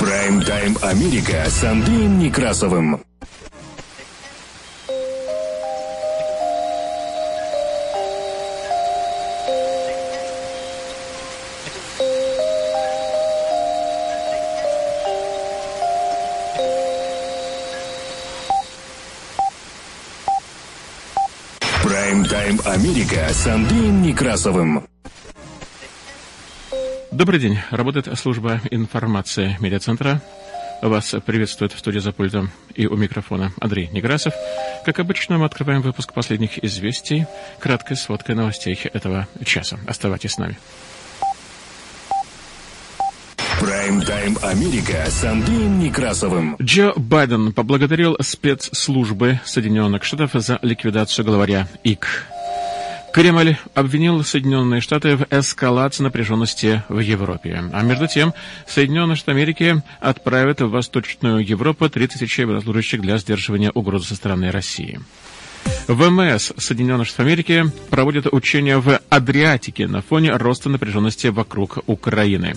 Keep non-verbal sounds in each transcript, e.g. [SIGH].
Прайм-тайм Америка с Андреем Некрасовым. Прайм-тайм Америка с Андреем Некрасовым. Добрый день. Работает служба информации медиацентра. Вас приветствует в студии за пультом и у микрофона Андрей Некрасов. Как обычно, мы открываем выпуск последних известий, краткой сводкой новостей этого часа. Оставайтесь с нами. Прайм-тайм Америка с Андреем Некрасовым. Джо Байден поблагодарил спецслужбы Соединенных Штатов за ликвидацию главаря ИК. Кремль обвинил Соединенные Штаты в эскалации напряженности в Европе. А между тем, Соединенные Штаты Америки отправят в Восточную Европу 3 тысячи военнослужащих для сдерживания угрозы со стороны России. ВМС Соединенных Штатов Америки проводит учения в Адриатике на фоне роста напряженности вокруг Украины.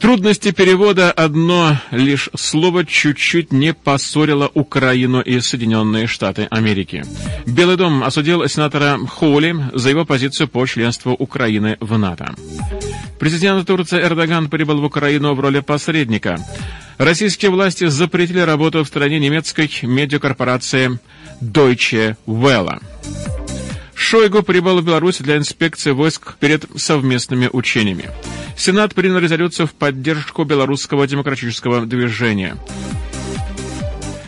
Трудности перевода одно лишь слово чуть-чуть не поссорило Украину и Соединенные Штаты Америки. Белый дом осудил сенатора Хоули за его позицию по членству Украины в НАТО. Президент Турции Эрдоган прибыл в Украину в роли посредника. Российские власти запретили работу в стране немецкой медиакорпорации Deutsche Welle. Шойгу прибыл в Беларусь для инспекции войск перед совместными учениями. Сенат принял резолюцию в поддержку белорусского демократического движения.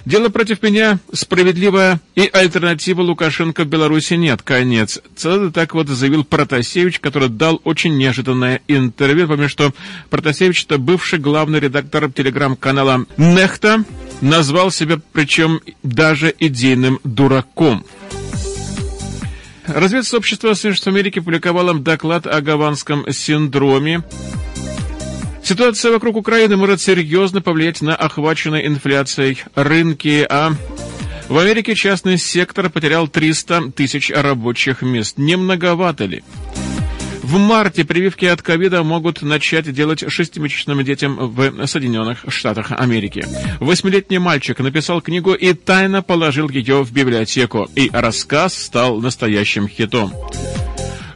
Дело против меня справедливое, и альтернативы Лукашенко в Беларуси нет. Конец. Так вот заявил Протасевич, который дал очень неожиданное интервью. Помню, что Протасевич, это бывший главный редактор телеграм-канала «Нехта», назвал себя, причем даже идейным дураком. Разведсообщество Соединенных Америки публиковало доклад о гаванском синдроме. Ситуация вокруг Украины может серьезно повлиять на охваченные инфляцией рынки, а в Америке частный сектор потерял 300 тысяч рабочих мест. Не многовато ли? В марте прививки от ковида могут начать делать шестимесячным детям в Соединенных Штатах Америки. Восьмилетний мальчик написал книгу и тайно положил ее в библиотеку, и рассказ стал настоящим хитом.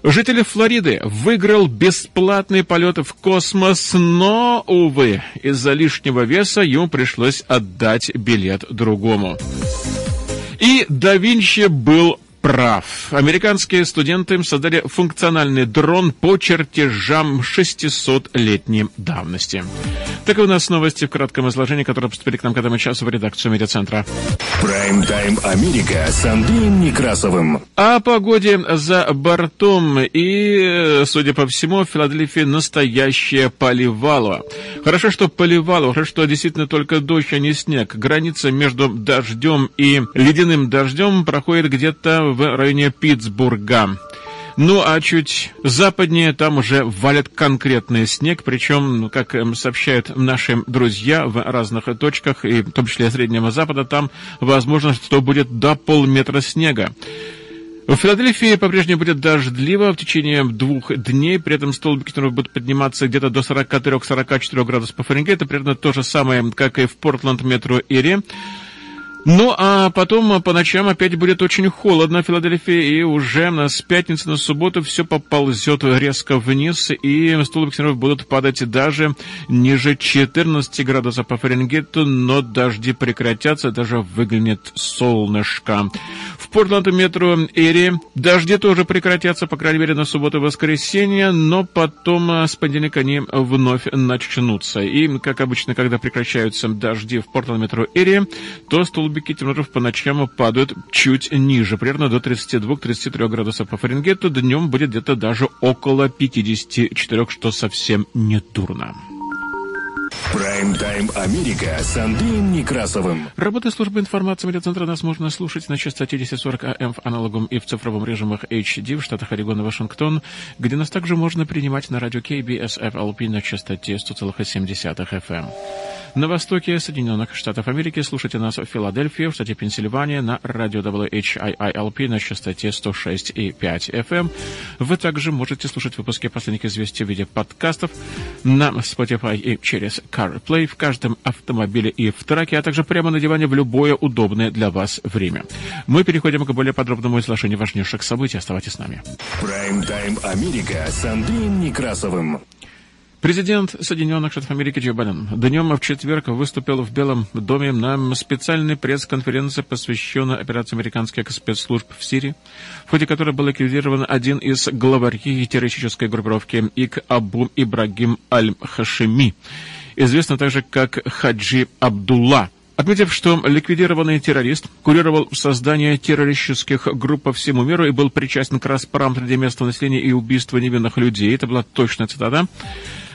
Житель Флориды выиграл бесплатный полет в космос, но, увы, из-за лишнего веса ему пришлось отдать билет другому. И да Винчи был прав. Американские студенты создали функциональный дрон по чертежам 600-летней давности. Так и у нас новости в кратком изложении, которые поступили к нам к этому часу в редакцию медиацентра. Прайм-тайм Америка с Андреем Некрасовым. О погоде за бортом и, судя по всему, в Филадельфии настоящее поливало. Хорошо, что поливало, хорошо, что действительно только дождь, а не снег. Граница между дождем и ледяным дождем проходит где-то в районе Питтсбурга. Ну, а чуть западнее там уже валит конкретный снег, причем, ну, как эм, сообщают наши друзья в разных точках, и в том числе Среднего Запада, там возможно, что будет до полметра снега. В Филадельфии по-прежнему будет дождливо в течение двух дней, при этом столбики температуры будут подниматься где-то до 43-44 градусов по Фаренгейту, примерно то же самое, как и в Портленд, метро Ири. Ну, а потом по ночам опять будет очень холодно в Филадельфии, и уже с пятницы на субботу все поползет резко вниз, и столбики температур будут падать даже ниже 14 градусов по Фаренгейту, но дожди прекратятся, даже выглянет солнышко. В Портленд метро Эри дожди тоже прекратятся, по крайней мере, на субботу и воскресенье, но потом с понедельника они вновь начнутся. И, как обычно, когда прекращаются дожди в Портленд метро Эри, то столбики столбики температур по ночам падают чуть ниже, примерно до 32-33 градусов по Фаренгейту. Днем будет где-то даже около 54, что совсем не дурно. Прайм-тайм Америка с Андреем Некрасовым. Работа службы информации медиацентра нас можно слушать на частоте 1040 АМ в аналогом и в цифровом режимах HD в штатах Орегон и Вашингтон, где нас также можно принимать на радио KBS FLP на частоте 100,7 FM. На востоке Соединенных Штатов Америки слушайте нас в Филадельфии, в штате Пенсильвания, на радио WHIILP на частоте 106,5 FM. Вы также можете слушать выпуски последних известий в виде подкастов на Spotify и через CarPlay в каждом автомобиле и в траке, а также прямо на диване в любое удобное для вас время. Мы переходим к более подробному изложению важнейших событий. Оставайтесь с нами. Прайм-тайм Америка с Андреем Некрасовым. Президент Соединенных Штатов Америки Джо Байден днем в четверг выступил в Белом доме на специальной пресс-конференции, посвященной операции американских спецслужб в Сирии, в ходе которой был ликвидирован один из главарей террористической группировки ИК Абу Ибрагим Аль-Хашими, известно также как Хаджи Абдулла. Отметив, что ликвидированный террорист курировал создание террористических групп по всему миру и был причастен к расправам среди местного населения и убийству невинных людей, это была точная цитата,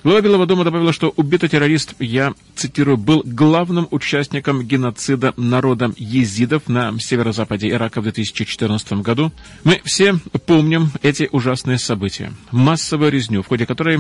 Глава Белого дома добавила, что убитый террорист, я цитирую, был главным участником геноцида народа езидов на северо-западе Ирака в 2014 году. Мы все помним эти ужасные события. Массовую резню, в ходе которой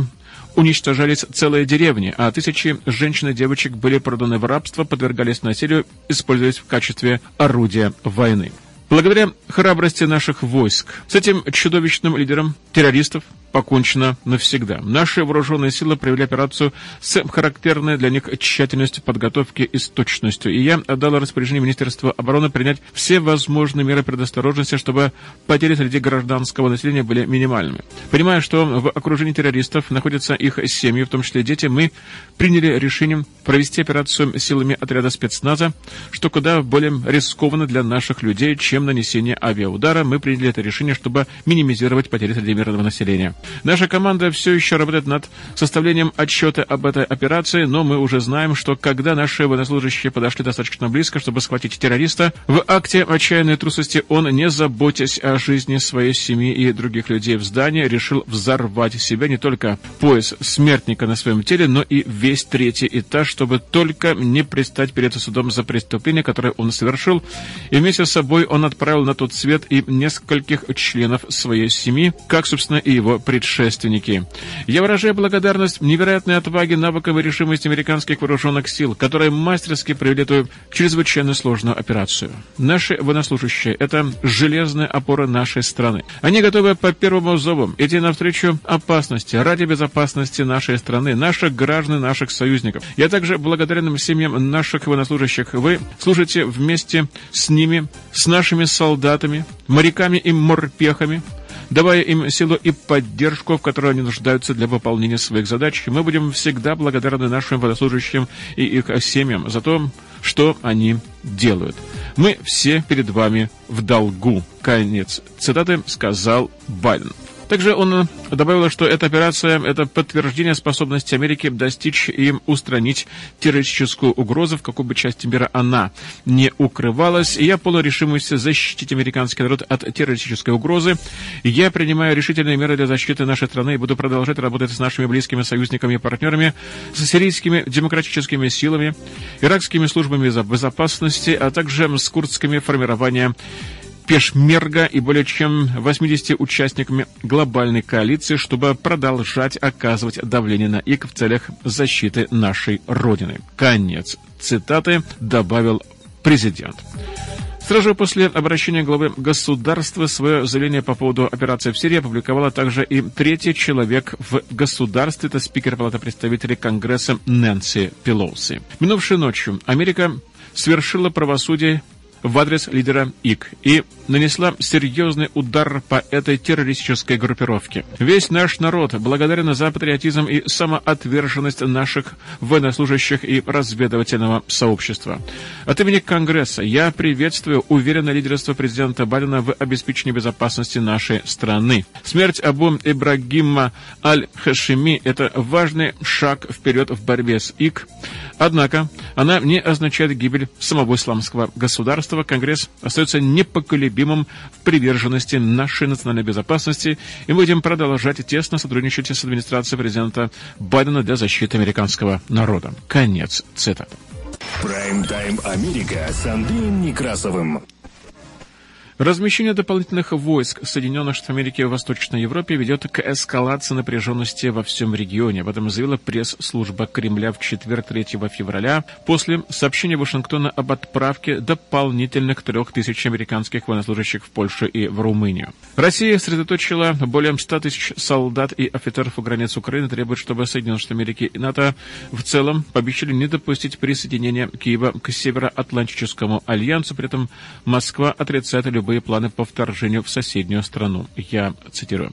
уничтожались целые деревни, а тысячи женщин и девочек были проданы в рабство, подвергались насилию, используясь в качестве орудия войны. Благодаря храбрости наших войск с этим чудовищным лидером террористов покончено навсегда. Наши вооруженные силы провели операцию с характерной для них тщательностью подготовки и с точностью. И я отдал распоряжение Министерства обороны принять все возможные меры предосторожности, чтобы потери среди гражданского населения были минимальными. Понимая, что в окружении террористов находятся их семьи, в том числе дети, мы приняли решение провести операцию силами отряда спецназа, что куда более рискованно для наших людей, чем нанесение авиаудара. Мы приняли это решение, чтобы минимизировать потери среди мирного населения. Наша команда все еще работает над составлением отчета об этой операции, но мы уже знаем, что когда наши военнослужащие подошли достаточно близко, чтобы схватить террориста, в акте отчаянной трусости он, не заботясь о жизни своей семьи и других людей в здании, решил взорвать себя не только пояс смертника на своем теле, но и весь третий этаж, чтобы только не предстать перед судом за преступление, которое он совершил. И вместе с собой он отправил на тот свет и нескольких членов своей семьи, как, собственно, и его предшественники. Я выражаю благодарность невероятной отваге, навыкам и решимости американских вооруженных сил, которые мастерски провели эту чрезвычайно сложную операцию. Наши военнослужащие – это железная опора нашей страны. Они готовы по первому зову идти навстречу опасности ради безопасности нашей страны, наших граждан, наших союзников. Я также благодарен семьям наших военнослужащих. Вы служите вместе с ними, с нашими солдатами, моряками и морпехами, давая им силу и поддержку, в которой они нуждаются для выполнения своих задач. Мы будем всегда благодарны нашим военнослужащим и их семьям за то, что они делают. Мы все перед вами в долгу. Конец цитаты сказал Байден. Также он добавил, что эта операция – это подтверждение способности Америки достичь и устранить террористическую угрозу, в какой бы части мира она не укрывалась. И я полон решимости защитить американский народ от террористической угрозы. Я принимаю решительные меры для защиты нашей страны и буду продолжать работать с нашими близкими союзниками и партнерами, с сирийскими демократическими силами, иракскими службами безопасности, а также с курдскими формированиями Пешмерга и более чем 80 участниками глобальной коалиции, чтобы продолжать оказывать давление на ИК в целях защиты нашей Родины. Конец цитаты добавил президент. Сразу после обращения главы государства свое заявление по поводу операции в Сирии опубликовала также и третий человек в государстве, это спикер Палаты представителей Конгресса Нэнси Пелоуси. Минувшей ночью Америка свершила правосудие в адрес лидера ИК и нанесла серьезный удар по этой террористической группировке. Весь наш народ благодарен за патриотизм и самоотверженность наших военнослужащих и разведывательного сообщества. От имени Конгресса я приветствую уверенное лидерство президента Байдена в обеспечении безопасности нашей страны. Смерть Абу Ибрагима Аль-Хашими – это важный шаг вперед в борьбе с ИК. Однако она не означает гибель самого исламского государства. Конгресс остается непоколебимым в приверженности нашей национальной безопасности, и мы будем продолжать тесно сотрудничать с администрацией президента Байдена для защиты американского народа. Конец цитаты. Прайм-тайм Америка с Андреем Некрасовым. Размещение дополнительных войск Соединенных Штатов Америки в Восточной Европе ведет к эскалации напряженности во всем регионе. Об этом заявила пресс-служба Кремля в четверг 3 февраля после сообщения Вашингтона об отправке дополнительных трех тысяч американских военнослужащих в Польшу и в Румынию. Россия сосредоточила более 100 тысяч солдат и офицеров у границ Украины, требует, чтобы Соединенные Штаты Америки и НАТО в целом пообещали не допустить присоединения Киева к Североатлантическому альянсу. При этом Москва отрицает любые любые планы по вторжению в соседнюю страну. Я цитирую.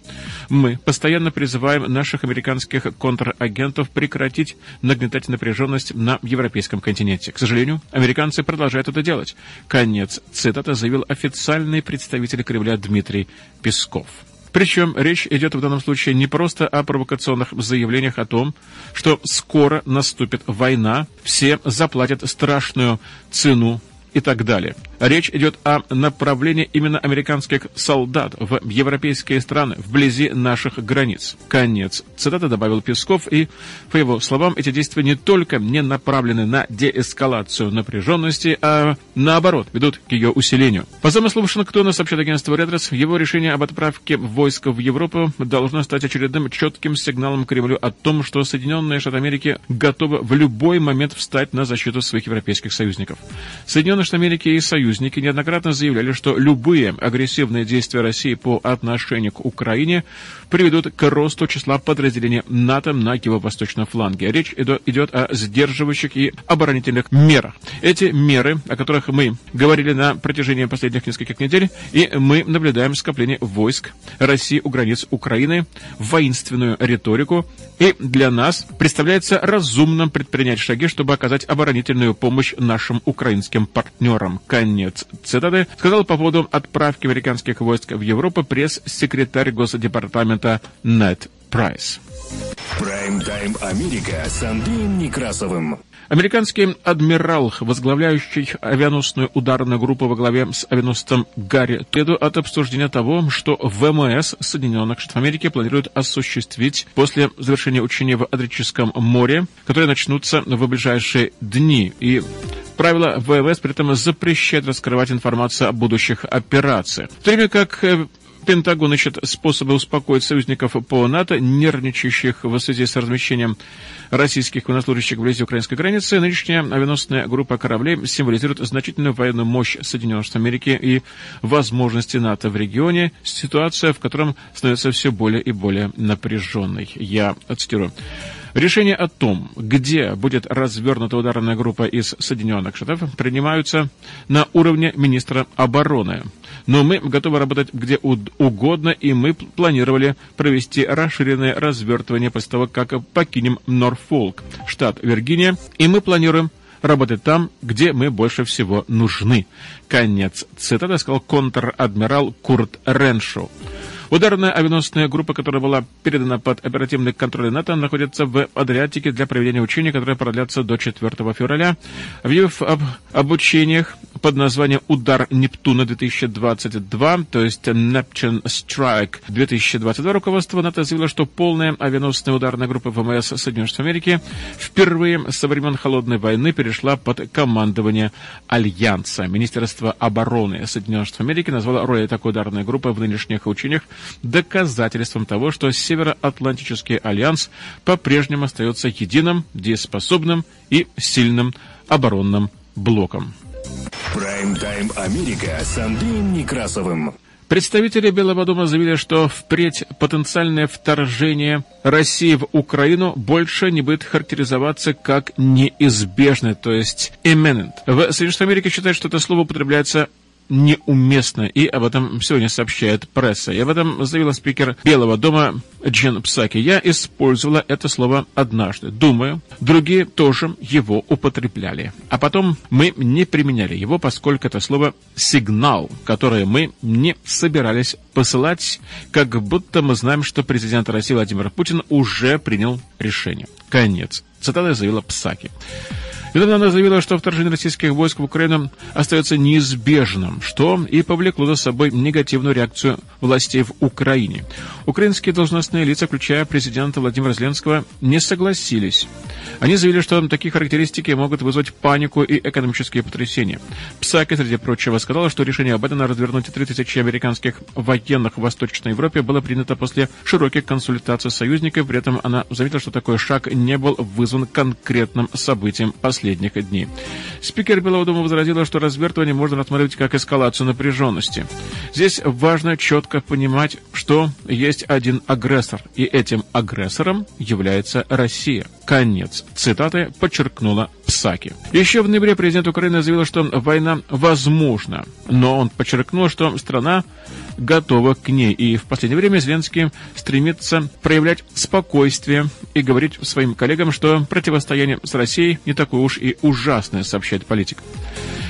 «Мы постоянно призываем наших американских контрагентов прекратить нагнетать напряженность на европейском континенте. К сожалению, американцы продолжают это делать». Конец цитаты заявил официальный представитель Кремля Дмитрий Песков. Причем речь идет в данном случае не просто о провокационных заявлениях о том, что скоро наступит война, все заплатят страшную цену и так далее. Речь идет о направлении именно американских солдат в европейские страны, вблизи наших границ. Конец. Цитата добавил Песков, и, по его словам, эти действия не только не направлены на деэскалацию напряженности, а наоборот, ведут к ее усилению. По замыслу Вашингтона, сообщает агентство Редрес, его решение об отправке войск в Европу должно стать очередным четким сигналом Кремлю о том, что Соединенные Штаты Америки готовы в любой момент встать на защиту своих европейских союзников. Соединенные Штаты Америки и Союз союзники неоднократно заявляли, что любые агрессивные действия России по отношению к Украине приведут к росту числа подразделений НАТО на его восточном фланге. Речь идет о сдерживающих и оборонительных мерах. Эти меры, о которых мы говорили на протяжении последних нескольких недель, и мы наблюдаем скопление войск России у границ Украины, воинственную риторику, и для нас представляется разумным предпринять шаги, чтобы оказать оборонительную помощь нашим украинским партнерам. Конец цитаты сказал по поводу отправки американских войск в Европу пресс-секретарь Госдепартамента Нед Прайс. Прайм-тайм Америка с Андреем Некрасовым. Американский адмирал, возглавляющий авианосную ударную группу во главе с авианосцем Гарри Теду от обсуждения того, что ВМС Соединенных Штатов Америки планирует осуществить после завершения учения в Адрическом море, которые начнутся в ближайшие дни. И Правила ВМС при этом запрещают раскрывать информацию о будущих операциях. В то время как э, Пентагон ищет способы успокоить союзников по НАТО, нервничающих в связи с размещением российских военнослужащих вблизи украинской границы. Нынешняя авианосная группа кораблей символизирует значительную военную мощь Соединенных Штатов Америки и возможности НАТО в регионе, ситуация, в котором становится все более и более напряженной. Я цитирую. Решение о том, где будет развернута ударная группа из Соединенных Штатов, принимаются на уровне министра обороны. Но мы готовы работать где угодно, и мы планировали провести расширенное развертывание после того, как покинем Норфолк, штат Виргиния, и мы планируем работать там, где мы больше всего нужны. Конец цитаты сказал контр-адмирал Курт Реншоу. Ударная авианосная группа, которая была передана под оперативный контроль НАТО, находится в Адриатике для проведения учений, которые продлятся до 4 февраля. Объявив об обучениях под названием «Удар Нептуна-2022», то есть Neptune Strike 2022, руководство НАТО заявило, что полная авианосная ударная группа ВМС Соединенных Штатов Америки впервые со времен Холодной войны перешла под командование Альянса. Министерство обороны Соединенных Штатов Америки назвало роль такой ударной группы в нынешних учениях доказательством того, что Североатлантический альянс по-прежнему остается единым, дееспособным и сильным оборонным блоком. Прайм-тайм Америка с Андреем Некрасовым. Представители Белого дома заявили, что впредь потенциальное вторжение России в Украину больше не будет характеризоваться как неизбежное, то есть imminent. В Соединенных Америках считают, что это слово употребляется неуместно, и об этом сегодня сообщает пресса. И об этом заявила спикер Белого дома Джен Псаки. Я использовала это слово однажды. Думаю, другие тоже его употребляли. А потом мы не применяли его, поскольку это слово «сигнал», которое мы не собирались посылать, как будто мы знаем, что президент России Владимир Путин уже принял решение. Конец. Цитата заявила Псаки. Недавно она заявила, что вторжение российских войск в Украину остается неизбежным, что и повлекло за собой негативную реакцию властей в Украине. Украинские должностные лица, включая президента Владимира Зеленского, не согласились. Они заявили, что такие характеристики могут вызвать панику и экономические потрясения. Псаки, среди прочего, сказала, что решение Байдена развернуть 3000 американских военных в Восточной Европе было принято после широких консультаций с союзниками. При этом она заметила, что такой шаг не был вызван конкретным событием последних дней. Спикер Белого дома возразила, что развертывание можно рассматривать как эскалацию напряженности. Здесь важно четко понимать, что есть один агрессор, и этим агрессором является Россия. Конец цитаты подчеркнула Псаки. Еще в ноябре президент Украины заявил, что война возможна, но он подчеркнул, что страна готова к ней. И в последнее время Зеленский стремится проявлять спокойствие и говорить своим коллегам, что противостояние с Россией не такое уж и ужасное, сообщает политик.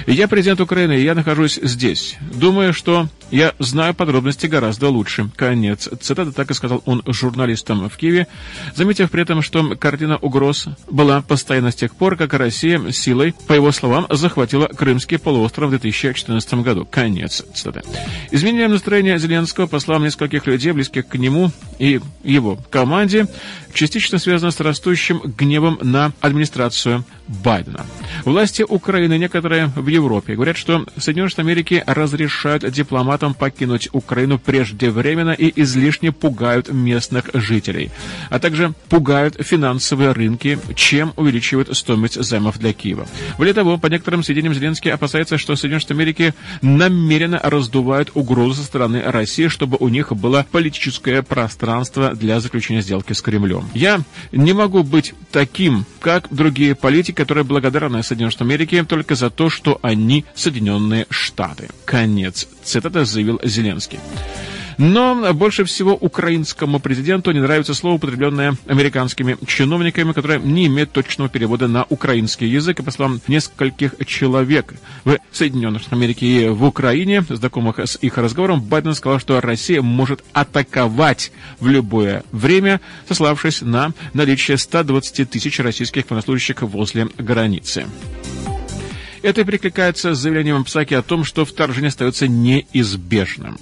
Я президент Украины, и я нахожусь здесь. Думаю, что я знаю подробности гораздо лучше. Конец цитаты, так и сказал он журналистам в Киеве, заметив при этом, что картина угроз была постоянно с тех пор, как Россия силой, по его словам, захватила Крымский полуостров в 2014 году. Конец цитаты. Изменением настроения Зеленского, по словам нескольких людей, близких к нему и его команде, частично связано с растущим гневом на администрацию Байдена. Власти Украины, некоторые в Европе, говорят, что Соединенные Штаты Америки разрешают дипломатам покинуть Украину преждевременно и излишне пугают местных жителей, а также пугают финансовые рынки, чем увеличивают стоимость займов для Киева. Более того, по некоторым сведениям Зеленский опасается, что Соединенные Штаты Америки намеренно раздувают угрозу со стороны России, чтобы у них было политическое пространство для заключения сделки с Кремлем. Я не могу быть таким, как другие политики, которые благодарны Соединенным Штатам Америки только за то, что они Соединенные Штаты. Конец. Цитата заявил Зеленский. Но больше всего украинскому президенту не нравится слово, употребленное американскими чиновниками, которое не имеет точного перевода на украинский язык. И по словам нескольких человек в Соединенных Штатах Америки и в Украине, знакомых с их разговором, Байден сказал, что Россия может атаковать в любое время, сославшись на наличие 120 тысяч российских военнослужащих возле границы. Это перекликается с заявлением Псаки о том, что вторжение остается неизбежным.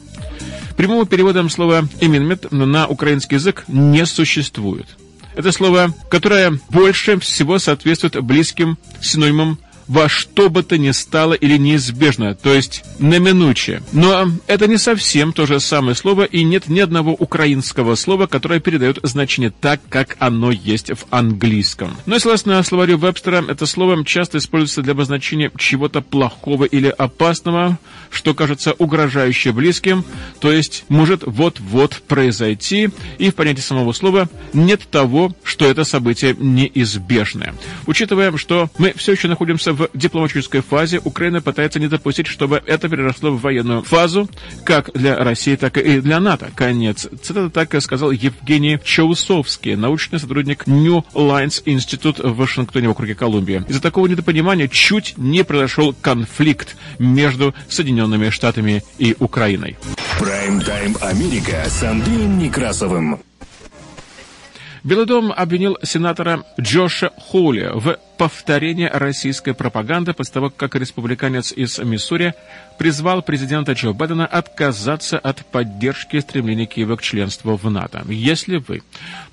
Прямого перевода слова «иминмет» на украинский язык не существует. Это слово, которое больше всего соответствует близким синонимам во что бы то ни стало или неизбежно, то есть неминуче. Но это не совсем то же самое слово, и нет ни одного украинского слова, которое передает значение так, как оно есть в английском. Но, согласно словарю Вебстера, это слово часто используется для обозначения чего-то плохого или опасного, что кажется угрожающе близким, то есть может вот-вот произойти, и в понятии самого слова нет того, что это событие неизбежное. Учитывая, что мы все еще находимся в дипломатической фазе Украина пытается не допустить, чтобы это переросло в военную фазу, как для России, так и для НАТО. Конец. Цитата так и сказал Евгений Чаусовский, научный сотрудник New Lines Institute в Вашингтоне в округе Колумбия. Из-за такого недопонимания чуть не произошел конфликт между Соединенными Штатами и Украиной. Прайм-тайм Америка с Андреем Некрасовым. Белый дом обвинил сенатора Джоша Холли в повторении российской пропаганды после того, как республиканец из Миссури призвал президента Джо Байдена отказаться от поддержки стремления Киева к членству в НАТО. Если вы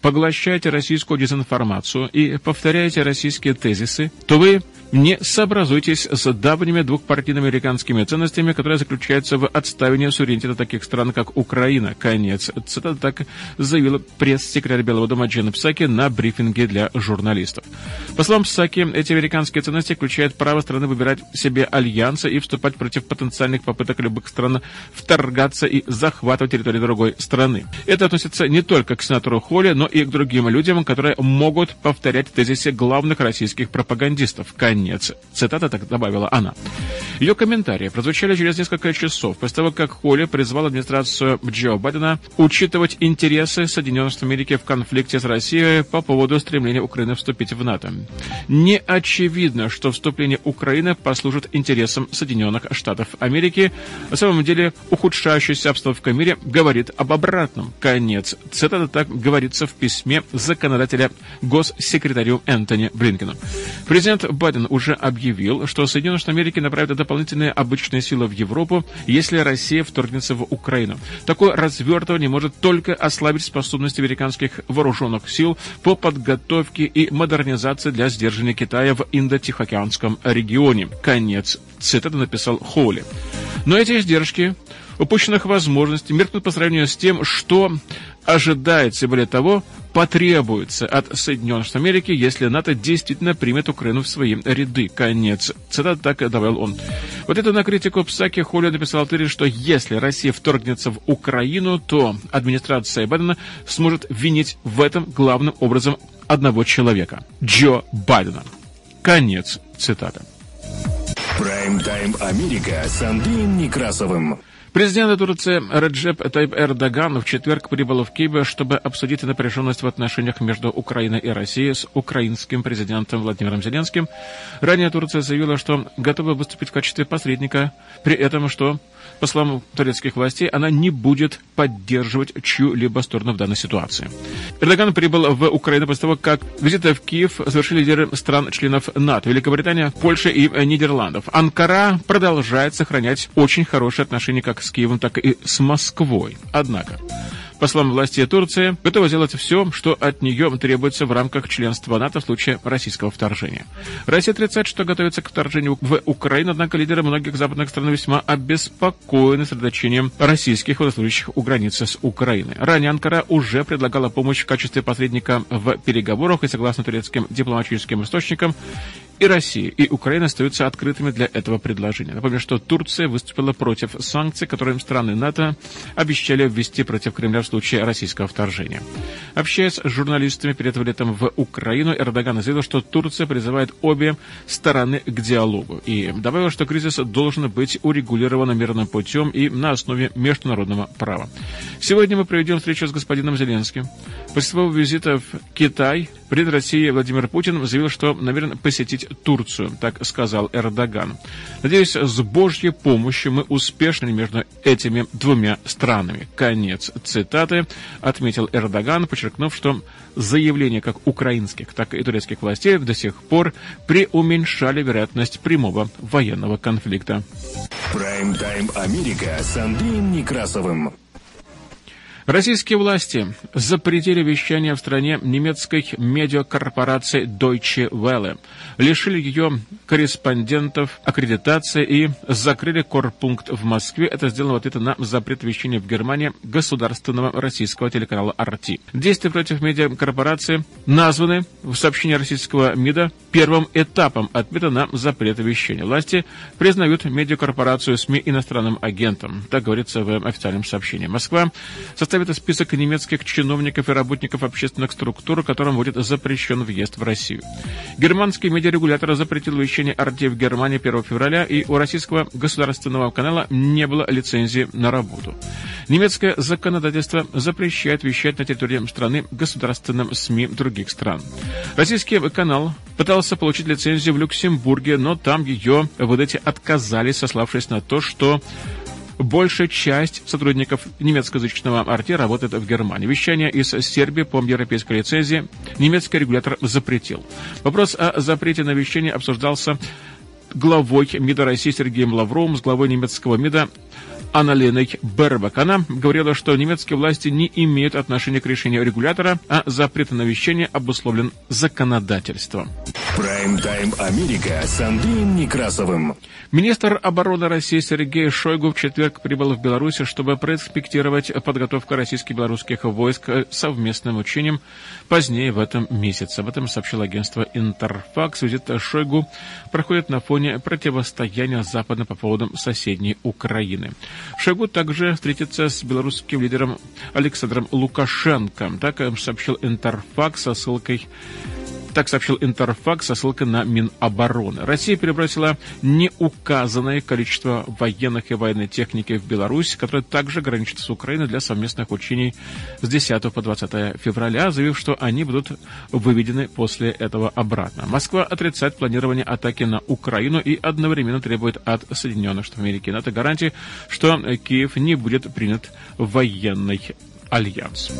поглощаете российскую дезинформацию и повторяете российские тезисы, то вы не сообразуйтесь с давними двухпартийными американскими ценностями, которые заключаются в отставлении суверенитета таких стран, как Украина. Конец. Цитата так заявила пресс-секретарь Белого дома Джен Псаки на брифинге для журналистов. По словам Псаки, эти американские ценности включают право страны выбирать себе альянсы и вступать против потенциальных попыток любых стран вторгаться и захватывать территорию другой страны. Это относится не только к сенатору Холли, но и к другим людям, которые могут повторять тезисы главных российских пропагандистов. Конец конец. Цитата так добавила она. Ее комментарии прозвучали через несколько часов после того, как Холли призвал администрацию Джо Байдена учитывать интересы Соединенных Штатов Америки в конфликте с Россией по поводу стремления Украины вступить в НАТО. Не очевидно, что вступление Украины послужит интересам Соединенных Штатов Америки. На самом деле, ухудшающаяся обстановка в мире говорит об обратном. Конец. Цитата так говорится в письме законодателя госсекретарю Энтони Блинкену. Президент Байден уже объявил, что Соединенные Штаты Америки направят дополнительные обычные силы в Европу, если Россия вторгнется в Украину. Такое развертывание может только ослабить способности американских вооруженных сил по подготовке и модернизации для сдерживания Китая в Индо-Тихоокеанском регионе. Конец цитаты написал Холли. Но эти издержки упущенных возможностей меркнут по сравнению с тем, что ожидается, более того, потребуется от Соединенных Штатов Америки, если НАТО действительно примет Украину в свои ряды. Конец. Цитат так добавил он. Вот это на критику Псаки Холли написал Твиттере, что если Россия вторгнется в Украину, то администрация Байдена сможет винить в этом главным образом одного человека – Джо Байдена. Конец цитаты. Прайм-тайм Америка с Андреем Некрасовым. Президент Турции Реджеп Тайп Эрдоган в четверг прибыл в Киев, чтобы обсудить напряженность в отношениях между Украиной и Россией с украинским президентом Владимиром Зеленским. Ранее Турция заявила, что готова выступить в качестве посредника, при этом, что по словам турецких властей, она не будет поддерживать чью-либо сторону в данной ситуации. Эрдоган прибыл в Украину после того, как визиты в Киев совершили лидеры стран-членов НАТО, Великобритания, Польша и Нидерландов. Анкара продолжает сохранять очень хорошие отношения как с Киевом, так и с Москвой. Однако, по словам власти Турции, готова сделать все, что от нее требуется в рамках членства НАТО в случае российского вторжения. Россия отрицает, что готовится к вторжению в Украину, однако лидеры многих западных стран весьма обеспокоены сосредоточением российских военнослужащих у границы с Украиной. Ранее Анкара уже предлагала помощь в качестве посредника в переговорах, и согласно турецким дипломатическим источникам, и Россия, и Украина остаются открытыми для этого предложения. Напомню, что Турция выступила против санкций, которые страны НАТО обещали ввести против Кремля в случае российского вторжения. Общаясь с журналистами перед вылетом в Украину, Эрдоган заявил, что Турция призывает обе стороны к диалогу и добавил, что кризис должен быть урегулирован мирным путем и на основе международного права. Сегодня мы проведем встречу с господином Зеленским. После своего визита в Китай Президент России Владимир Путин заявил, что намерен посетить Турцию, так сказал Эрдоган. Надеюсь, с Божьей помощью мы успешны между этими двумя странами. Конец цитаты, отметил Эрдоган, подчеркнув, что заявления как украинских, так и турецких властей до сих пор преуменьшали вероятность прямого военного конфликта. Прайм-тайм Америка с Андреем Некрасовым. Российские власти запретили вещание в стране немецкой медиакорпорации Deutsche Welle, лишили ее корреспондентов аккредитации и закрыли корпункт в Москве. Это сделано в ответ на запрет вещания в Германии государственного российского телеканала RT. Действия против медиакорпорации названы в сообщении российского МИДа первым этапом ответа на запрет вещания. Власти признают медиакорпорацию СМИ иностранным агентом. Так говорится в официальном сообщении. Москва составила составит список немецких чиновников и работников общественных структур, которым будет запрещен въезд в Россию. Германский медиарегулятор запретил вещание RT в Германии 1 февраля, и у российского государственного канала не было лицензии на работу. Немецкое законодательство запрещает вещать на территории страны государственным СМИ других стран. Российский канал пытался получить лицензию в Люксембурге, но там ее выдать отказались, сославшись на то, что большая часть сотрудников немецкоязычного арте работает в Германии. Вещание из Сербии по европейской лицензии немецкий регулятор запретил. Вопрос о запрете на вещание обсуждался главой МИДа России Сергеем Лавровым с главой немецкого МИДа Анналеной Бербак. Она говорила, что немецкие власти не имеют отношения к решению регулятора, а запрет на вещание обусловлен законодательством. Прайм-тайм Америка с Андреем Некрасовым. Министр обороны России Сергей Шойгу в четверг прибыл в Беларусь, чтобы проинспектировать подготовку российско-белорусских войск к совместным учениям позднее в этом месяце. Об этом сообщило агентство Интерфакс. Визит Шойгу проходит на фоне противостояния с Западом по поводу соседней Украины. Шойгу также встретится с белорусским лидером Александром Лукашенко. Так сообщил Интерфакс со ссылкой так сообщил Интерфакс со ссылкой на Минобороны. Россия перебросила неуказанное количество военных и военной техники в Беларусь, которая также граничит с Украиной для совместных учений с 10 по 20 февраля, заявив, что они будут выведены после этого обратно. Москва отрицает планирование атаки на Украину и одновременно требует от Соединенных Штатов Америки НАТО гарантии, что Киев не будет принят в военный альянс.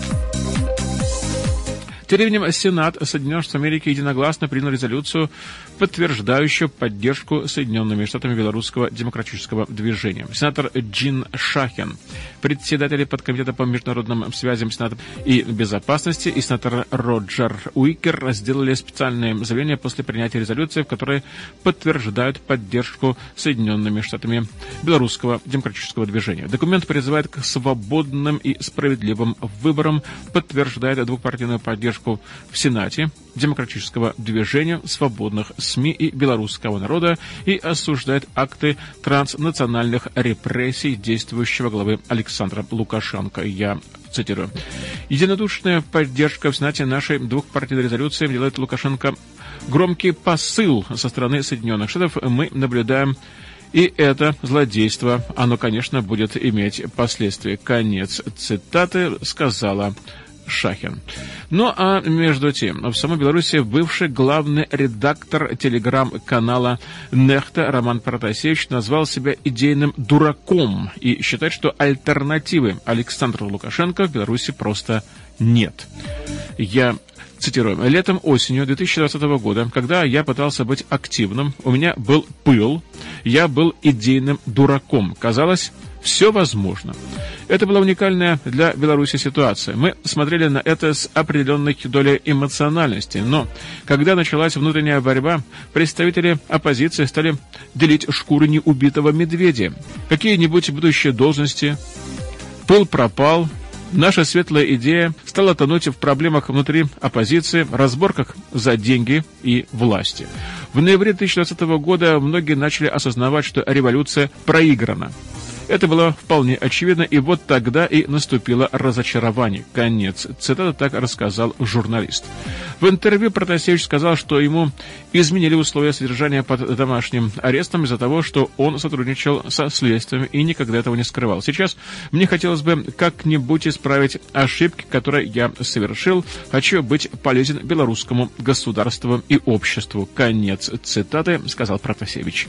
Тем временем Сенат Соединенных Штатов Америки единогласно принял резолюцию, подтверждающую поддержку Соединенными Штатами белорусского демократического движения. Сенатор Джин Шахин, председатель подкомитета по международным связям Сената и безопасности, и сенатор Роджер Уикер сделали специальное заявление после принятия резолюции, в которой подтверждают поддержку Соединенными Штатами белорусского демократического движения. Документ призывает к свободным и справедливым выборам, подтверждает двухпартийную поддержку в Сенате демократического движения, свободных СМИ и белорусского народа и осуждает акты транснациональных репрессий действующего главы Александра Лукашенко. Я цитирую. Единодушная поддержка в Сенате нашей двухпартийной резолюции делает Лукашенко громкий посыл со стороны Соединенных Штатов. Мы наблюдаем и это злодейство, оно, конечно, будет иметь последствия. Конец цитаты сказала Шахин. Ну а между тем, в самой Беларуси бывший главный редактор телеграм-канала Нехта Роман Протасевич назвал себя идейным дураком и считает, что альтернативы Александру Лукашенко в Беларуси просто нет. Я цитирую, «Летом, осенью 2020 года, когда я пытался быть активным, у меня был пыл, я был идейным дураком. Казалось, все возможно. Это была уникальная для Беларуси ситуация. Мы смотрели на это с определенной долей эмоциональности, но когда началась внутренняя борьба, представители оппозиции стали делить шкуры неубитого медведя. Какие-нибудь будущие должности, пол пропал, Наша светлая идея стала тонуть в проблемах внутри оппозиции, разборках за деньги и власти. В ноябре 2020 года многие начали осознавать, что революция проиграна. Это было вполне очевидно, и вот тогда и наступило разочарование. Конец. Цитата так рассказал журналист. В интервью Протасевич сказал, что ему изменили условия содержания под домашним арестом из-за того, что он сотрудничал со следствием и никогда этого не скрывал. Сейчас мне хотелось бы как-нибудь исправить ошибки, которые я совершил. Хочу быть полезен белорусскому государству и обществу. Конец цитаты, сказал Протасевич.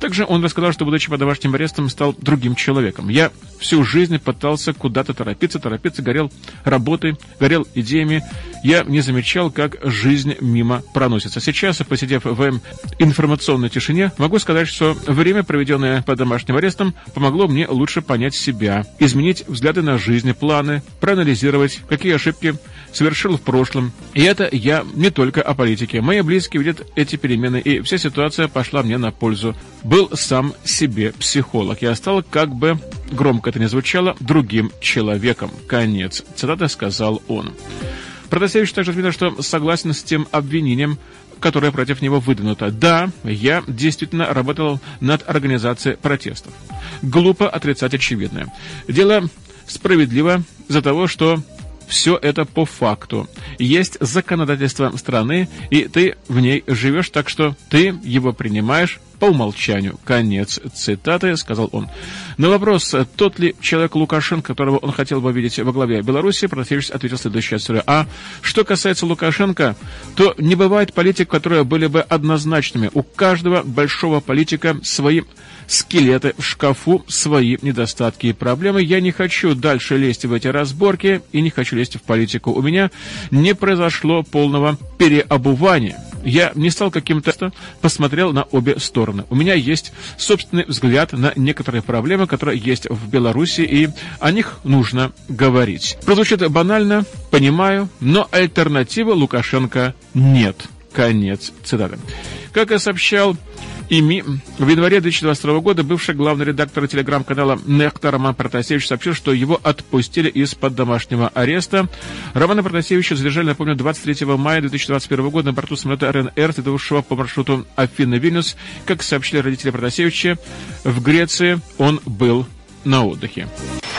Также он рассказал, что, будучи под домашним арестом, стал другим другим человеком. Я всю жизнь пытался куда-то торопиться, торопиться, горел работой, горел идеями. Я не замечал, как жизнь мимо проносится. Сейчас, посидев в информационной тишине, могу сказать, что время, проведенное под домашним арестом, помогло мне лучше понять себя, изменить взгляды на жизнь, планы, проанализировать, какие ошибки совершил в прошлом. И это я не только о политике. Мои близкие видят эти перемены, и вся ситуация пошла мне на пользу. Был сам себе психолог. Я стал, как бы громко это ни звучало, другим человеком. Конец. Цитата сказал он. Протасевич также отметил, что согласен с тем обвинением, которое против него выдвинуто. Да, я действительно работал над организацией протестов. Глупо отрицать очевидное. Дело справедливо за того, что все это по факту. Есть законодательство страны, и ты в ней живешь, так что ты его принимаешь по умолчанию. Конец цитаты, сказал он. На вопрос, тот ли человек Лукашенко, которого он хотел бы видеть во главе Беларуси, Протасевич ответил следующее историю. А что касается Лукашенко, то не бывает политик, которые были бы однозначными. У каждого большого политика свои скелеты в шкафу, свои недостатки и проблемы. Я не хочу дальше лезть в эти разборки и не хочу лезть в политику. У меня не произошло полного переобувания. Я не стал каким-то, посмотрел на обе стороны. У меня есть собственный взгляд на некоторые проблемы, которые есть в Беларуси, и о них нужно говорить. Прозвучит банально, понимаю, но альтернативы Лукашенко нет. Конец цитаты. Как я сообщал ими в январе 2022 года бывший главный редактор телеграм-канала «Нектор» Роман Протасевич сообщил, что его отпустили из-под домашнего ареста. Романа Протасевича задержали, напомню, 23 мая 2021 года на борту самолета РНР, следовавшего по маршруту Афины-Вильнюс. Как сообщили родители Протасевича, в Греции он был на отдыхе.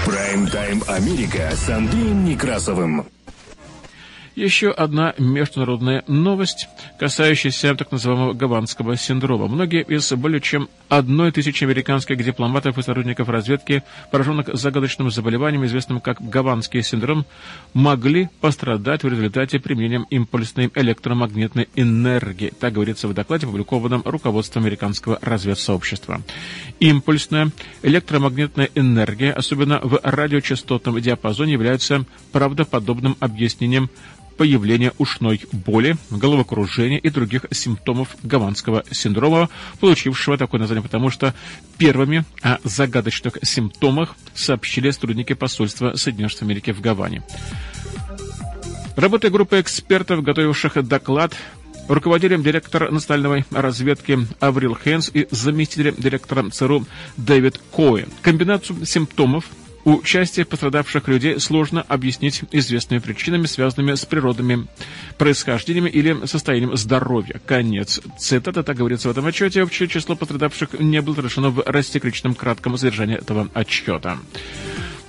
Прайм-тайм Америка с Андреем Некрасовым. Еще одна международная новость, касающаяся так называемого гаванского синдрома. Многие из более чем одной тысячи американских дипломатов и сотрудников разведки, пораженных загадочным заболеванием, известным как гаванский синдром, могли пострадать в результате применения импульсной электромагнитной энергии. Так говорится в докладе, опубликованном руководством американского разведсообщества. Импульсная электромагнитная энергия, особенно в радиочастотном диапазоне, является правдоподобным объяснением появления ушной боли, головокружения и других симптомов гаванского синдрома, получившего такое название, потому что первыми о загадочных симптомах сообщили сотрудники посольства Соединенных Штатов Америки в Гаване. Работая группы экспертов, готовивших доклад, руководителем директора национальной разведки Аврил Хэнс и заместителем директора ЦРУ Дэвид Коэн. Комбинацию симптомов у пострадавших людей сложно объяснить известными причинами, связанными с природными происхождениями или состоянием здоровья. Конец цитата, так говорится в этом отчете. Общее число пострадавших не было решено в растекричном кратком содержании этого отчета.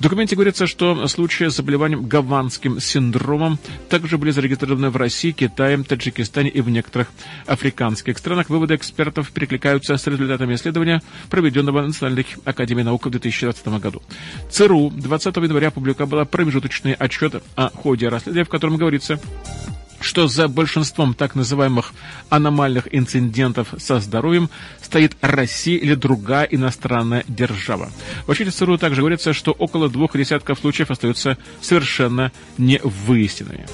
В документе говорится, что случаи с заболеванием гаванским синдромом также были зарегистрированы в России, Китае, Таджикистане и в некоторых африканских странах. Выводы экспертов перекликаются с результатами исследования, проведенного Национальной академией наук в 2020 году. ЦРУ 20 января опубликовала промежуточный отчет о ходе расследования, в котором говорится, что за большинством так называемых аномальных инцидентов со здоровьем стоит Россия или другая иностранная держава. В отчете ЦРУ также говорится, что около двух десятков случаев остаются совершенно невыясненными.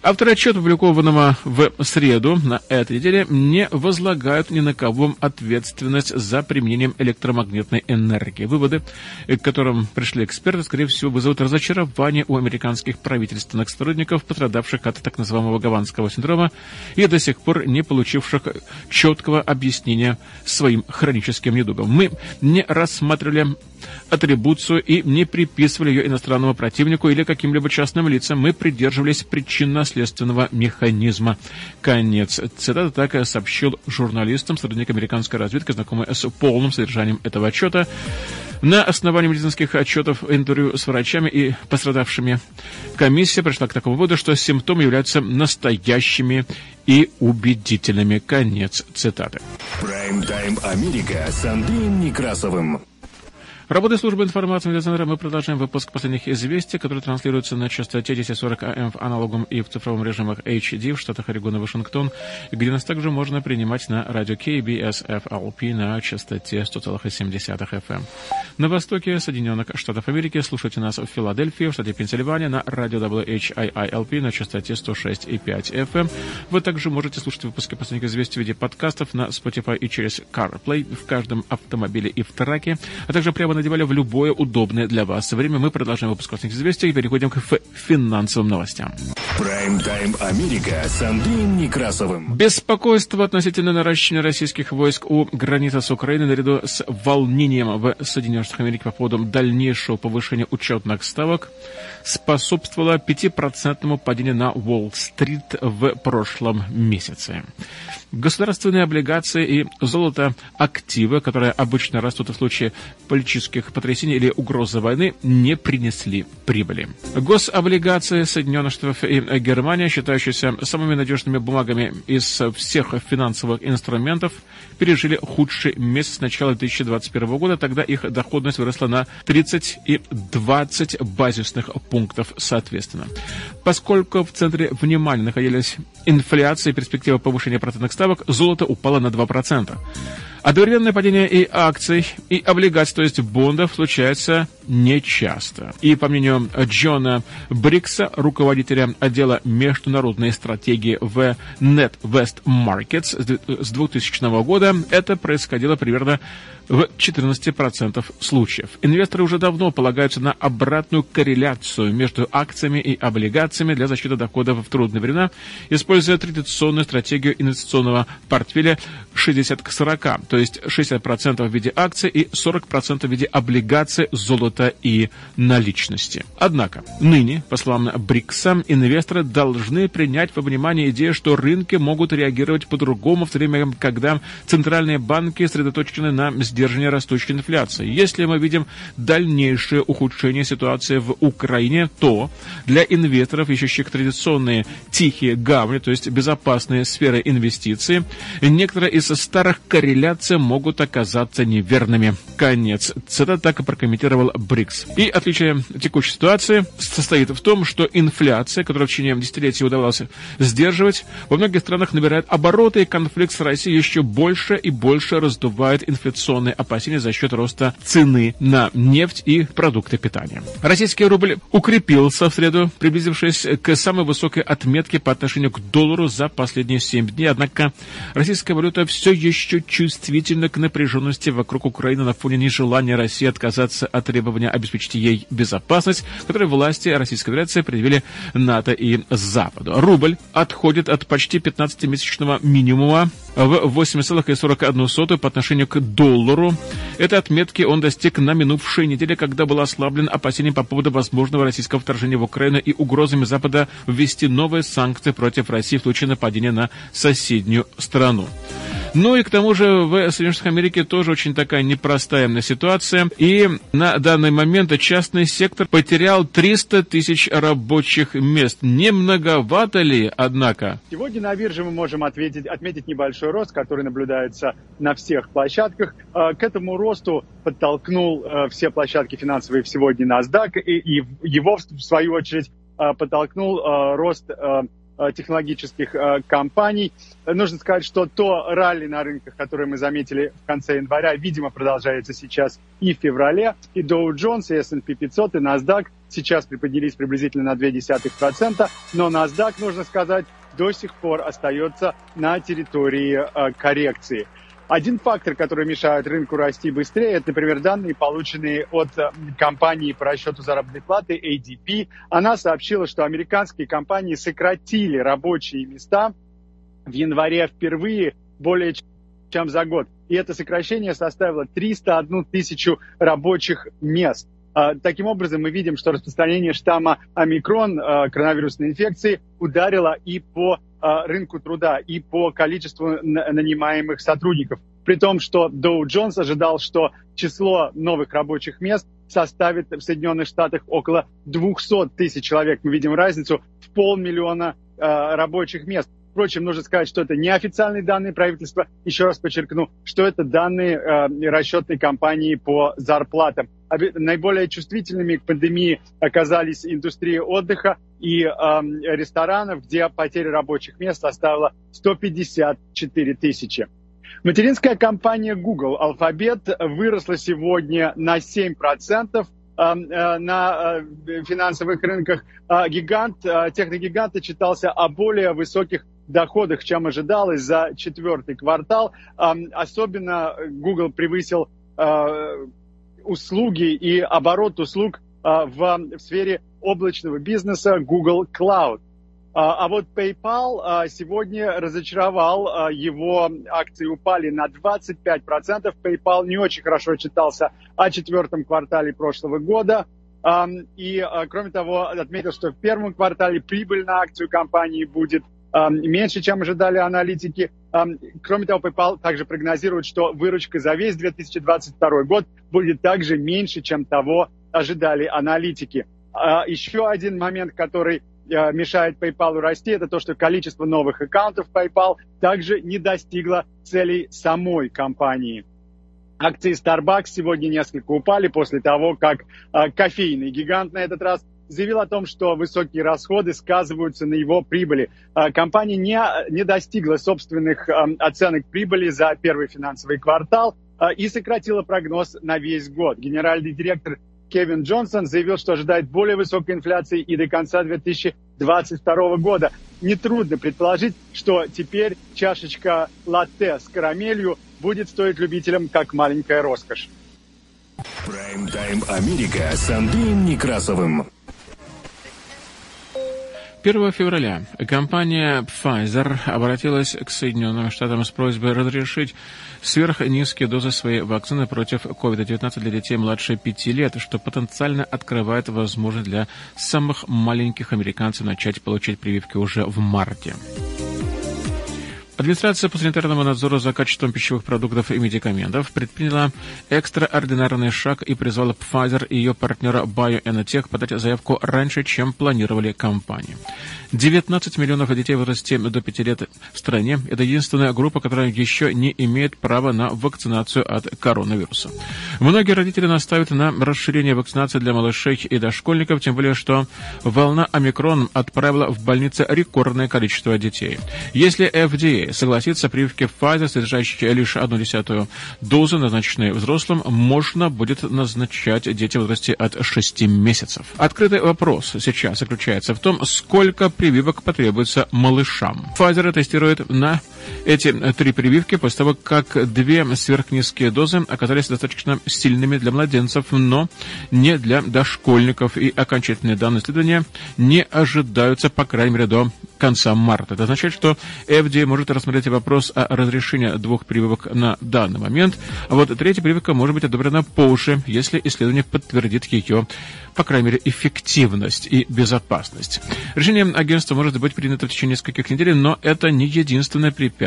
Авторы отчета, опубликованного в среду на этой неделе, не возлагают ни на кого ответственность за применением электромагнитной энергии. Выводы, к которым пришли эксперты, скорее всего, вызовут разочарование у американских правительственных сотрудников, пострадавших от так называемого гаванского синдрома и до сих пор не получивших четкого объяснения своим хроническим недугам. Мы не рассматривали атрибуцию и не приписывали ее иностранному противнику или каким-либо частным лицам. Мы придерживались причинно-следственного механизма. Конец. Цитата так сообщил журналистам сотрудник американской разведки, знакомый с полным содержанием этого отчета. На основании медицинских отчетов интервью с врачами и пострадавшими комиссия пришла к такому выводу, что симптомы являются настоящими и убедительными. Конец цитаты. Прайм-тайм Америка с Андреем Некрасовым. Работая службы информации медиацентра, мы продолжаем выпуск последних известий, которые транслируются на частоте 1040 АМ в аналогом и в цифровом режимах HD в штатах Орегон и Вашингтон, где нас также можно принимать на радио KBSFLP на частоте 100,7 FM. На востоке Соединенных Штатов Америки слушайте нас в Филадельфии, в штате Пенсильвания на радио WHIILP на частоте 106,5 FM. Вы также можете слушать выпуски последних известий в виде подкастов на Spotify и через CarPlay в каждом автомобиле и в траке, а также прямо надевали в любое удобное для вас время. Мы продолжаем выпуск важных известий и переходим к финансовым новостям. Прайм-тайм Америка с Андреем Некрасовым. Беспокойство относительно наращивания российских войск у границы с Украиной наряду с волнением в Соединенных Штатах Америки по поводу дальнейшего повышения учетных ставок способствовало 5% падению на Уолл-стрит в прошлом месяце. Государственные облигации и золото активы, которые обычно растут в случае политических потрясений или угрозы войны, не принесли прибыли. Гособлигации Соединенных Штатов и Германия, считающиеся самыми надежными бумагами из всех финансовых инструментов, пережили худший месяц с начала 2021 года. Тогда их доходность выросла на 30 и 20 базисных пунктов соответственно. Поскольку в центре внимания находились инфляция и перспектива повышения процентных ставок, золото упало на 2%. Одновременное падение и акций, и облигаций, то есть бондов, случается нечасто. И по мнению Джона Брикса, руководителя отдела международной стратегии в NetWest Markets с 2000 года, это происходило примерно в 14% случаев. Инвесторы уже давно полагаются на обратную корреляцию между акциями и облигациями для защиты доходов в трудные времена, используя традиционную стратегию инвестиционного портфеля 60 к 40, то есть 60% в виде акций и 40% в виде облигаций, золота и наличности. Однако, ныне, по словам Брикса, инвесторы должны принять во внимание идею, что рынки могут реагировать по-другому в то время, когда центральные банки сосредоточены на сдерживании растущей инфляции. Если мы видим дальнейшее ухудшение ситуации в Украине, то для инвесторов, ищущих традиционные тихие гавни, то есть безопасные сферы инвестиций, некоторые из старых корреляций могут оказаться неверными. Конец. Цитата так и прокомментировал БРИКС. И отличие текущей ситуации состоит в том, что инфляция, которую в течение десятилетий удавалось сдерживать, во многих странах набирает обороты, и конфликт с Россией еще больше и больше раздувает инфляционные опасения за счет роста цены на нефть и продукты питания. Российский рубль укрепился в среду, приблизившись к самой высокой отметке по отношению к доллару за последние 7 дней. Однако российская валюта все еще чувствительна к напряженности вокруг Украины на фоне нежелания России отказаться от требования обеспечить ей безопасность, которые власти Российской Федерации предъявили НАТО и Западу. Рубль отходит от почти 15-месячного минимума в 8,41 по отношению к доллару. Этой отметки он достиг на минувшей неделе, когда был ослаблен опасением по поводу возможного российского вторжения в Украину и угрозами Запада ввести новые санкции против России в случае нападения на соседнюю страну. Ну и к тому же в Соединенных Штатах Америки тоже очень такая непростая ситуация. И на данный момент частный сектор потерял 300 тысяч рабочих мест. Не многовато ли, однако? Сегодня на бирже мы можем ответить, отметить небольшой рост, который наблюдается на всех площадках. А, к этому росту подтолкнул а, все площадки финансовые сегодня NASDAQ, и его, в свою очередь, а, подтолкнул рост Э, технологических э, компаний. Нужно сказать, что то ралли на рынках, которое мы заметили в конце января, видимо, продолжается сейчас и в феврале. И Dow Jones, и S&P 500, и NASDAQ сейчас приподнялись приблизительно на 0,2%, но NASDAQ, нужно сказать, до сих пор остается на территории э, коррекции. Один фактор, который мешает рынку расти быстрее, это, например, данные, полученные от э, компании по расчету заработной платы ADP. Она сообщила, что американские компании сократили рабочие места в январе впервые более чем за год. И это сокращение составило 301 тысячу рабочих мест. А, таким образом, мы видим, что распространение штамма омикрон а, коронавирусной инфекции ударило и по а, рынку труда, и по количеству нанимаемых сотрудников. При том, что Доу Джонс ожидал, что число новых рабочих мест составит в Соединенных Штатах около 200 тысяч человек. Мы видим разницу в полмиллиона рабочих мест. Впрочем, нужно сказать, что это неофициальные данные правительства. Еще раз подчеркну, что это данные э, расчетной компании по зарплатам. Наиболее чувствительными к пандемии оказались индустрия отдыха и э, ресторанов, где потеря рабочих мест составила 154 тысячи. Материнская компания Google Alphabet выросла сегодня на 7% э, э, на э, финансовых рынках. А гигант, техногигант отчитался о более высоких доходах, чем ожидалось за четвертый квартал. Особенно Google превысил э, услуги и оборот услуг э, в сфере облачного бизнеса Google Cloud. А, а вот PayPal э, сегодня разочаровал, его акции упали на 25%. PayPal не очень хорошо читался о четвертом квартале прошлого года. И, кроме того, отметил, что в первом квартале прибыль на акцию компании будет меньше, чем ожидали аналитики. Кроме того, PayPal также прогнозирует, что выручка за весь 2022 год будет также меньше, чем того ожидали аналитики. А, еще один момент, который а, мешает PayPal расти, это то, что количество новых аккаунтов PayPal также не достигло целей самой компании. Акции Starbucks сегодня несколько упали после того, как э, кофейный гигант на этот раз заявил о том, что высокие расходы сказываются на его прибыли. А, компания не, не достигла собственных оценок прибыли за первый финансовый квартал и сократила прогноз на весь год. Генеральный директор Кевин Джонсон заявил, что ожидает более высокой инфляции и до конца 2022 года. Нетрудно предположить, что теперь чашечка латте с карамелью будет стоить любителям как маленькая роскошь. Прайм-тайм Америка с Андреем Некрасовым. 1 февраля компания Pfizer обратилась к Соединенным Штатам с просьбой разрешить сверхнизкие дозы своей вакцины против COVID-19 для детей младше 5 лет, что потенциально открывает возможность для самых маленьких американцев начать получать прививки уже в марте. Администрация по санитарному надзору за качеством пищевых продуктов и медикаментов предприняла экстраординарный шаг и призвала Pfizer и ее партнера BioNTech подать заявку раньше, чем планировали компании. 19 миллионов детей в возрасте до 5 лет в стране – это единственная группа, которая еще не имеет права на вакцинацию от коронавируса. Многие родители настаивают на расширении вакцинации для малышей и дошкольников, тем более, что волна омикрон отправила в больницы рекордное количество детей. Если FDA согласится, прививки Pfizer, содержащие лишь одну десятую дозы, назначенные взрослым, можно будет назначать детям в возрасте от 6 месяцев. Открытый вопрос сейчас заключается в том, сколько прививок потребуется малышам. Pfizer тестирует на эти три прививки после того, как две сверхнизкие дозы оказались достаточно сильными для младенцев, но не для дошкольников, и окончательные данные исследования не ожидаются, по крайней мере, до конца марта. Это означает, что FDA может рассмотреть вопрос о разрешении двух прививок на данный момент, а вот третья прививка может быть одобрена позже, если исследование подтвердит ее, по крайней мере, эффективность и безопасность. Решение агентства может быть принято в течение нескольких недель, но это не единственное препятствие.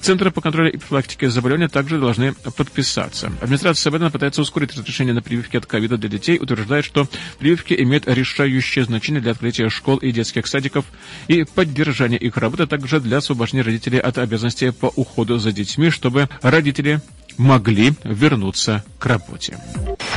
Центры по контролю и профилактике заболевания также должны подписаться. Администрация Байдена пытается ускорить разрешение на прививки от ковида для детей, утверждает, что прививки имеют решающее значение для открытия школ и детских садиков и поддержания их работы, а также для освобождения родителей от обязанностей по уходу за детьми, чтобы родители могли вернуться к работе.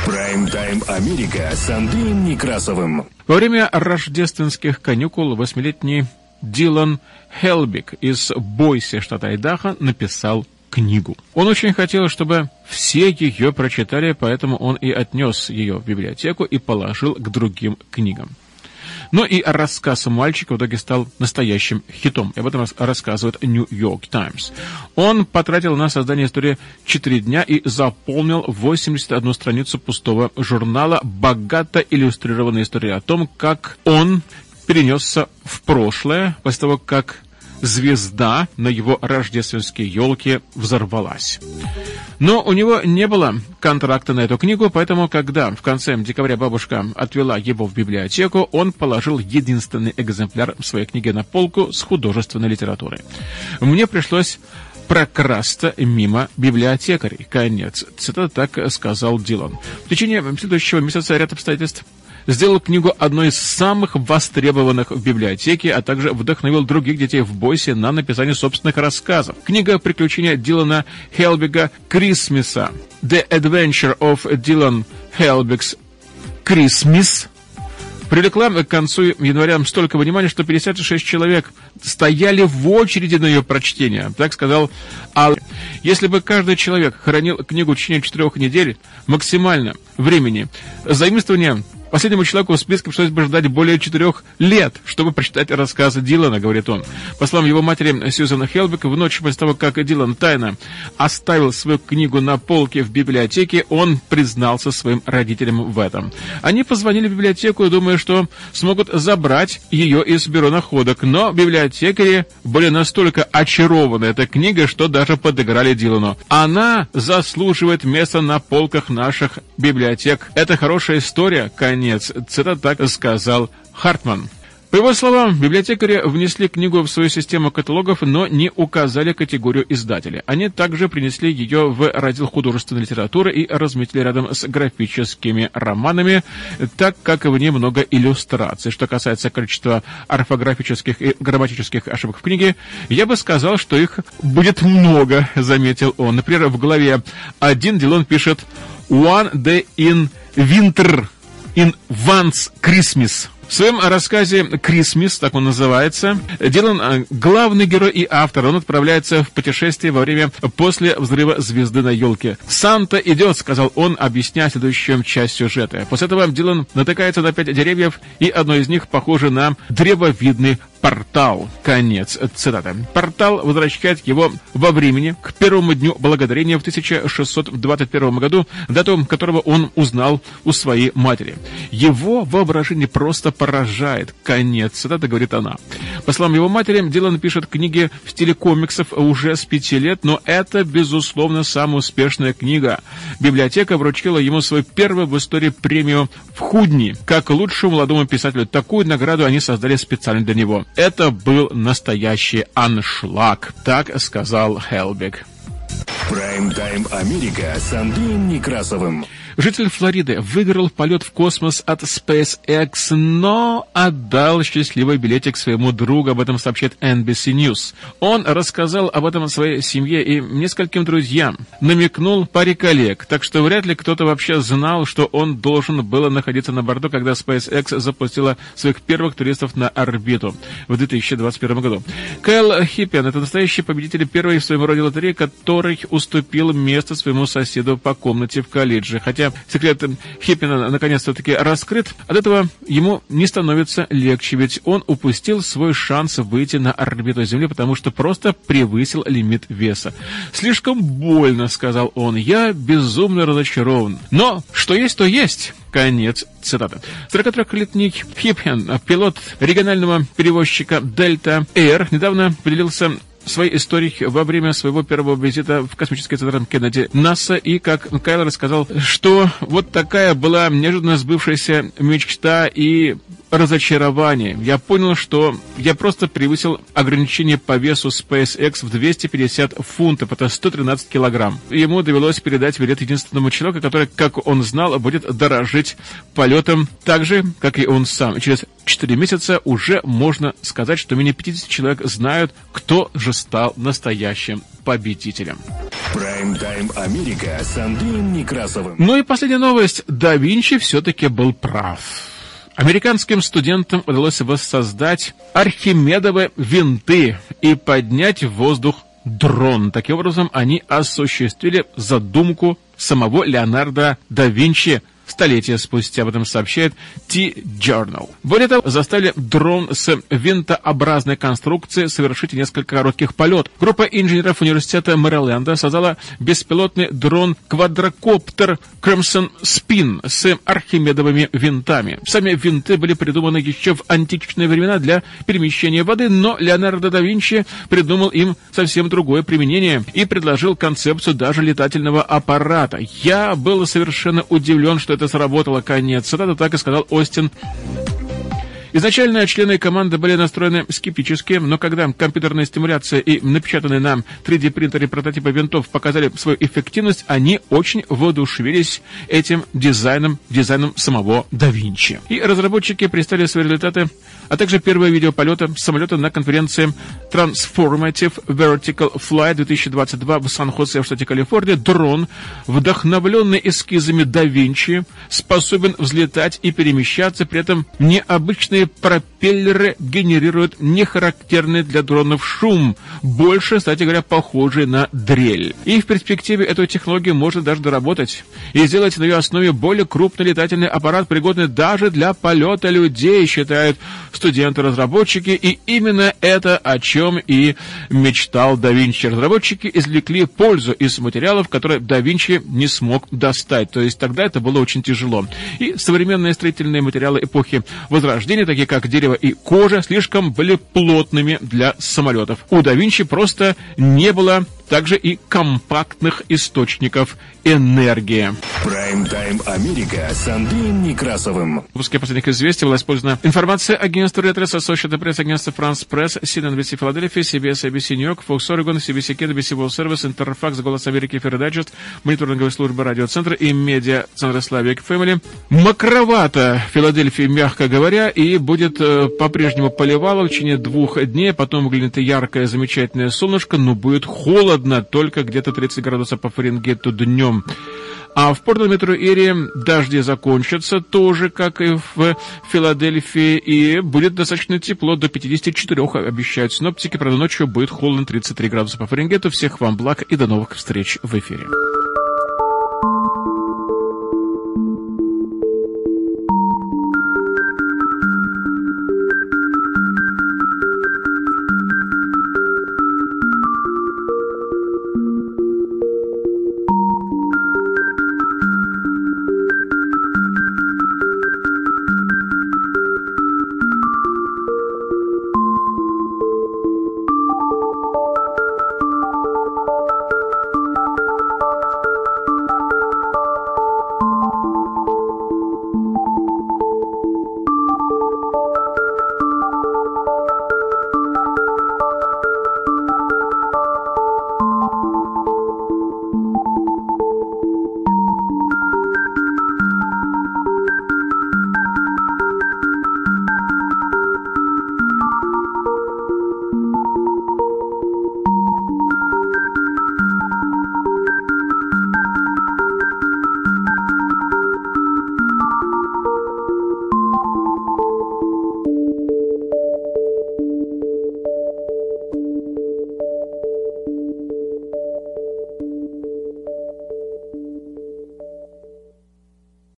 Прайм-тайм Америка с Андреем Некрасовым. Во время рождественских каникул восьмилетний Дилан Хелбик из Бойси, штата Айдахо, написал книгу. Он очень хотел, чтобы все ее прочитали, поэтому он и отнес ее в библиотеку и положил к другим книгам. Но и рассказ мальчика в итоге стал настоящим хитом. И об этом рассказывает New York Times. Он потратил на создание истории 4 дня и заполнил 81 страницу пустого журнала, богато иллюстрированной историей о том, как он перенесся в прошлое после того, как звезда на его рождественской елке взорвалась. Но у него не было контракта на эту книгу, поэтому, когда в конце декабря бабушка отвела его в библиотеку, он положил единственный экземпляр своей книги на полку с художественной литературой. Мне пришлось прокрасться мимо библиотекарей. Конец. Цитата так сказал Дилан. В течение следующего месяца ряд обстоятельств сделал книгу одной из самых востребованных в библиотеке, а также вдохновил других детей в Бойсе на написание собственных рассказов. Книга «Приключения Дилана Хелбига Крисмиса» «The Adventure of Dylan Helbig's Christmas» привлекла к концу января столько внимания, что 56 человек стояли в очереди на ее прочтение. Так сказал Ал. Если бы каждый человек хранил книгу в течение четырех недель, максимально времени, заимствование Последнему человеку в списке пришлось бы ждать более четырех лет, чтобы прочитать рассказы Дилана, говорит он. По словам его матери Сьюзан Хелбек, в ночь после того, как Дилан тайно оставил свою книгу на полке в библиотеке, он признался своим родителям в этом. Они позвонили в библиотеку, думая, что смогут забрать ее из бюро находок, но библиотекари были настолько очарованы этой книгой, что даже подыграли Дилану. Она заслуживает места на полках наших библиотек. Это хорошая история, конечно конец. Цитата так сказал Хартман. По его словам, библиотекари внесли книгу в свою систему каталогов, но не указали категорию издателя. Они также принесли ее в раздел художественной литературы и разметили рядом с графическими романами, так как в ней много иллюстраций. Что касается количества орфографических и грамматических ошибок в книге, я бы сказал, что их будет много, [LAUGHS] заметил он. Например, в главе 1 Дилон пишет «One day in winter» in Once Christmas. В своем рассказе «Крисмис», так он называется, Дилан э, главный герой и автор. Он отправляется в путешествие во время после взрыва звезды на елке. «Санта идет», — сказал он, объясняя следующую часть сюжета. После этого Дилан натыкается на пять деревьев, и одно из них похоже на древовидный портал. Конец цитаты. Портал возвращает его во времени к первому дню благодарения в 1621 году, дату которого он узнал у своей матери. Его воображение просто поражает. Конец цитаты, говорит она. По словам его матери, Дилан пишет книги в стиле комиксов уже с пяти лет, но это, безусловно, самая успешная книга. Библиотека вручила ему свою первую в истории премию в Худни, как лучшему молодому писателю. Такую награду они создали специально для него. это был настоящий аншлаг, так сказал Хелбек. Прайм-тайм Америка с Андреем Некрасовым. Житель Флориды выиграл полет в космос от SpaceX, но отдал счастливый билетик своему другу, об этом сообщает NBC News. Он рассказал об этом своей семье и нескольким друзьям, намекнул паре коллег, так что вряд ли кто-то вообще знал, что он должен был находиться на борту, когда SpaceX запустила своих первых туристов на орбиту в 2021 году. Кайл Хиппен – это настоящий победитель первой в своем роде лотереи, который уступил место своему соседу по комнате в колледже, хотя секрет Хиппина наконец-то таки раскрыт, от этого ему не становится легче, ведь он упустил свой шанс выйти на орбиту Земли, потому что просто превысил лимит веса. «Слишком больно», — сказал он, — «я безумно разочарован». Но что есть, то есть. Конец цитаты. 43-летний Хиппен, пилот регионального перевозчика Delta Air, недавно поделился своей историей во время своего первого визита в космический центр Кеннеди НАСА. И, как Кайл рассказал, что вот такая была неожиданно сбывшаяся мечта и разочарование. Я понял, что я просто превысил ограничение по весу SpaceX в 250 фунтов, это 113 килограмм. Ему довелось передать билет единственному человеку, который, как он знал, будет дорожить полетом так же, как и он сам. И через 4 месяца уже можно сказать, что менее 50 человек знают, кто же стал настоящим победителем. Прайм-тайм Америка с Андреем Некрасовым. Ну и последняя новость. Да Винчи все-таки был прав. Американским студентам удалось воссоздать архимедовые винты и поднять в воздух дрон. Таким образом, они осуществили задумку самого Леонардо да Винчи – столетия спустя, об этом сообщает T-Journal. Более того, заставили дрон с винтообразной конструкцией совершить несколько коротких полетов. Группа инженеров университета Мэриленда создала беспилотный дрон-квадрокоптер Crimson Spin с архимедовыми винтами. Сами винты были придуманы еще в античные времена для перемещения воды, но Леонардо да Винчи придумал им совсем другое применение и предложил концепцию даже летательного аппарата. Я был совершенно удивлен, что это сработало, конец. Цитата так и сказал Остин. Изначально члены команды были настроены скептически, но когда компьютерная стимуляция и напечатанные на 3D-принтере прототипы винтов показали свою эффективность, они очень воодушевились этим дизайном, дизайном самого да Винчи. И разработчики представили свои результаты а также первое видео полета самолета на конференции Transformative Vertical Flight 2022 в Сан-Хосе в штате Калифорния. Дрон, вдохновленный эскизами да Винчи, способен взлетать и перемещаться, при этом необычные пропеллеры генерируют нехарактерный для дронов шум, больше, кстати говоря, похожий на дрель. И в перспективе эту технологию можно даже доработать и сделать на ее основе более крупный летательный аппарат, пригодный даже для полета людей, считают студенты-разработчики, и именно это, о чем и мечтал да Винчи. Разработчики извлекли пользу из материалов, которые да Винчи не смог достать. То есть тогда это было очень тяжело. И современные строительные материалы эпохи Возрождения, такие как дерево и кожа, слишком были плотными для самолетов. У да Винчи просто не было также и компактных источников энергии. Прайм-тайм Америка с Андреем Некрасовым. В выпуске последних известий была использована информация агентства Ретрес, Associated Press, агентства France Press, CNBC Филадельфия, CBS, ABC Нью-Йорк, Fox Oregon, CBC Кент, ABC World Service, Интерфакс, Голос Америки, Фердайджест, мониторинговая служба радиоцентра и медиа-центра Славик Фэмили. Макровато Филадельфии, мягко говоря, и будет э, по-прежнему поливало в течение двух дней, потом выглянет яркое, замечательное солнышко, но будет холодно холодно, только где-то 30 градусов по Фаренгейту днем. А в Портland метро Эри дожди закончатся тоже, как и в Филадельфии, и будет достаточно тепло, до 54 обещают синоптики, правда ночью будет холодно 33 градуса по Фаренгейту. Всех вам благ и до новых встреч в эфире.